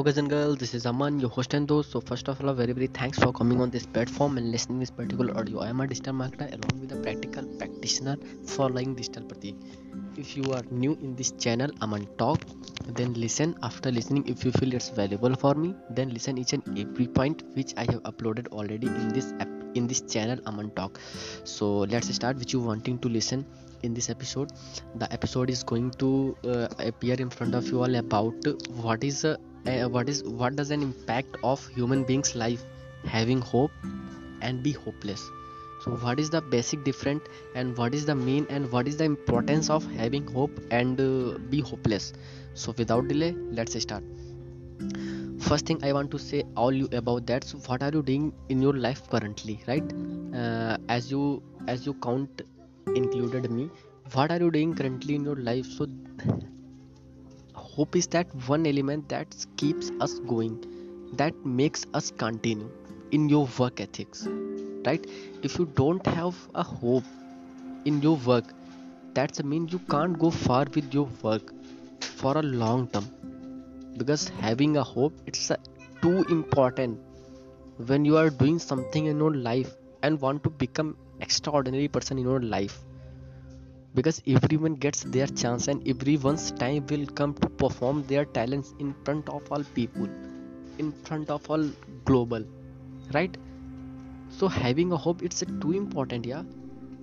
Hello guys and girls, this is Aman, your host and host. So first of all, very very thanks for coming on this platform and listening this particular audio. I am a digital marketer along with a practical practitioner following digital Pratik. If you are new in this channel, Aman Talk, then listen. After listening, if you feel it's valuable for me, then listen each and every point which I have uploaded already in this app in this channel Aman Talk. So let's start. Which you wanting to listen in this episode? The episode is going to uh, appear in front of you all about what is uh, uh, what is what does an impact of human beings life having hope and be hopeless? So what is the basic difference and what is the mean and what is the importance of having hope and uh, be hopeless? So without delay let's start. First thing i want to say all you about that so what are you doing in your life currently right? Uh, as you as you count included me what are you doing currently in your life? So hope is that one element that keeps us going that makes us continue in your work ethics right? If you don't have a hope in your work that's mean you can't go far with your work for a long term. Because having a hope it's a, too important when you are doing something in your life and want to become extraordinary person in your life because everyone gets their chance and everyone's time will come to perform their talents in front of all people in front of all global right? So having a hope it's too important yeah?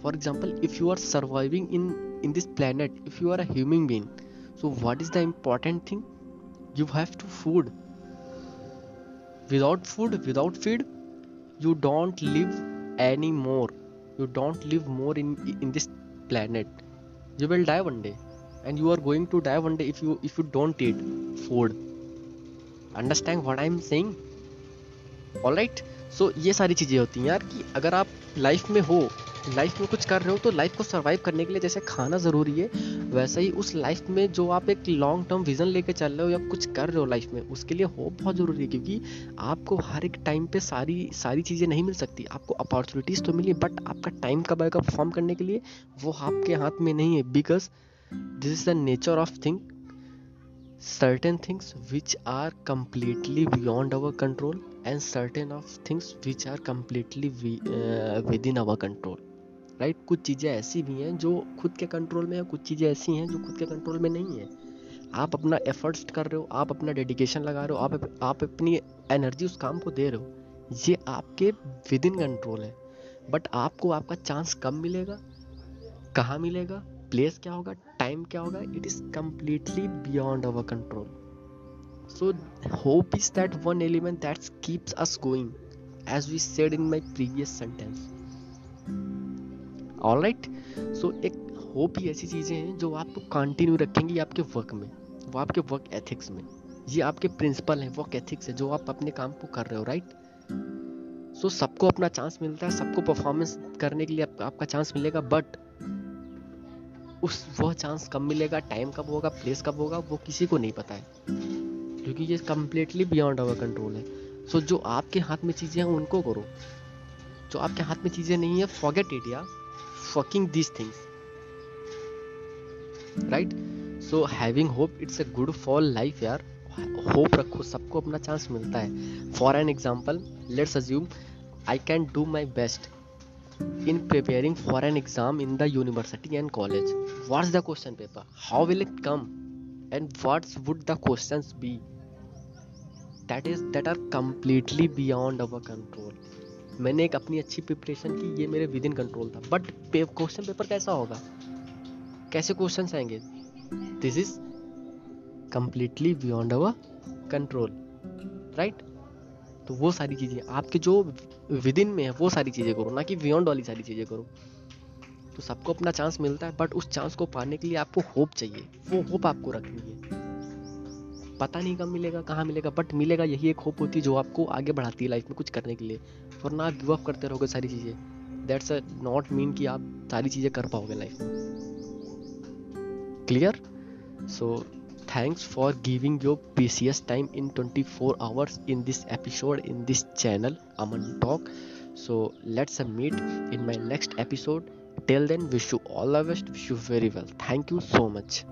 For example if you are surviving in in this planet if you are a human being so what is the important thing? You have to food. Without food without feed you don't live anymore. You don't live more in in this planet you will die one day and you are going to die one day if you if you don't eat food understand what i'm saying all right so ये सारी चीज़ें होती हैं यार कि अगर आप life में हो लाइफ में कुछ कर रहे हो तो लाइफ को सर्वाइव करने के लिए जैसे खाना ज़रूरी है, वैसे ही उस लाइफ में जो आप एक लॉन्ग टर्म विजन लेके चल रहे हो या कुछ कर रहे हो लाइफ में, उसके लिए होप बहुत ज़रूरी है क्योंकि आपको हर एक टाइम पे सारी सारी चीज़ें नहीं मिल सकती। आपको अपॉर्चुनिटीज़ तो मिली बट आपका टाइम कब आएगा परफॉर्म करने के लिए, वो आपके हाथ में नहीं है because this is the nature of thing certain things which are completely beyond our control and certain of things which are completely within within control right कुछ चीज़ें ऐसी भी हैं जो खुद के कंट्रोल में है, कुछ चीज़ें ऐसी हैं जो खुद के कंट्रोल में नहीं है। आप अपना एफर्ट्स कर रहे हो, आप अपना डेडिकेशन लगा रहे हो, आप आप अपनी एनर्जी उस काम को दे रहे हो, ये आपके विद इन कंट्रोल है। बट आपको आपका चांस कब मिलेगा? कहाँ मिलेगा? प्लेस क्या होगा? टाइम क्या होगा? It is completely beyond our control so hope is that one element that keeps us going as we said in my previous sentence all right so एक होप ही ऐसी चीज़ें हैं जो आपको कंटिन्यू रखेंगी आपके वर्क में वो आपके वर्क एथिक्स में। ये आपके प्रिंसिपल हैं वर्क एथिक्स है जो आप अपने काम को कर रहे हो राइट सो so, सबको अपना चांस मिलता है सबको परफॉर्मेंस करने के लिए आप, आपका चांस मिलेगा बट उस वह चांस कब मिलेगा टाइम कब होगा प्लेस कब होगा वो किसी को नहीं पता है। क्योंकि ये कम्प्लीटली बियॉन्ड आवर कंट्रोल है। सो so, जो आपके हाथ में चीज़ें हैं उनको करो। जो आपके हाथ में चीज़ें नहीं है फॉगेट इट या fucking this things right so having hope it's a good for life यार। होप रखो सबको अपना चांस मिलता है। For an example let's assume I can do my best in preparing for an exam in the university and college what's the question paper how will it come and what's would the question be that is that are completely beyond our control मैंने एक अपनी अच्छी preparation की, ये मेरे within control था but question paper कैसा होगा? कैसे क्वेश्चन आएँगे? This is completely beyond our control right तो वो सारी चीज़ें, आपके जो विद इन में है, वो सारी चीज़ें करो, ना कि बियॉन्ड वाली सारी चीज़ें करो। तो सबको अपना चांस मिलता है बट उस चांस को पाने के लिए आपको होप चाहिए। वो होप आपको रखनी है। पता नहीं कब मिलेगा, कहाँ मिलेगा बट मिलेगा यही एक होप होती है जो आपको आगे बढ़ाती है लाइफ में कुछ करने के लिए। और ना गिव अप करते रहोगे सारी चीज़ें दैट्स नॉट मीन कि आप सारी चीज़ें कर पाओगे लाइफ में। Clear so thanks for giving your precious time in 24 hours in this episode in this channel aman talk. So let's meet in my next episode. Till then wish you all the best. Wish you very well. Thank you so much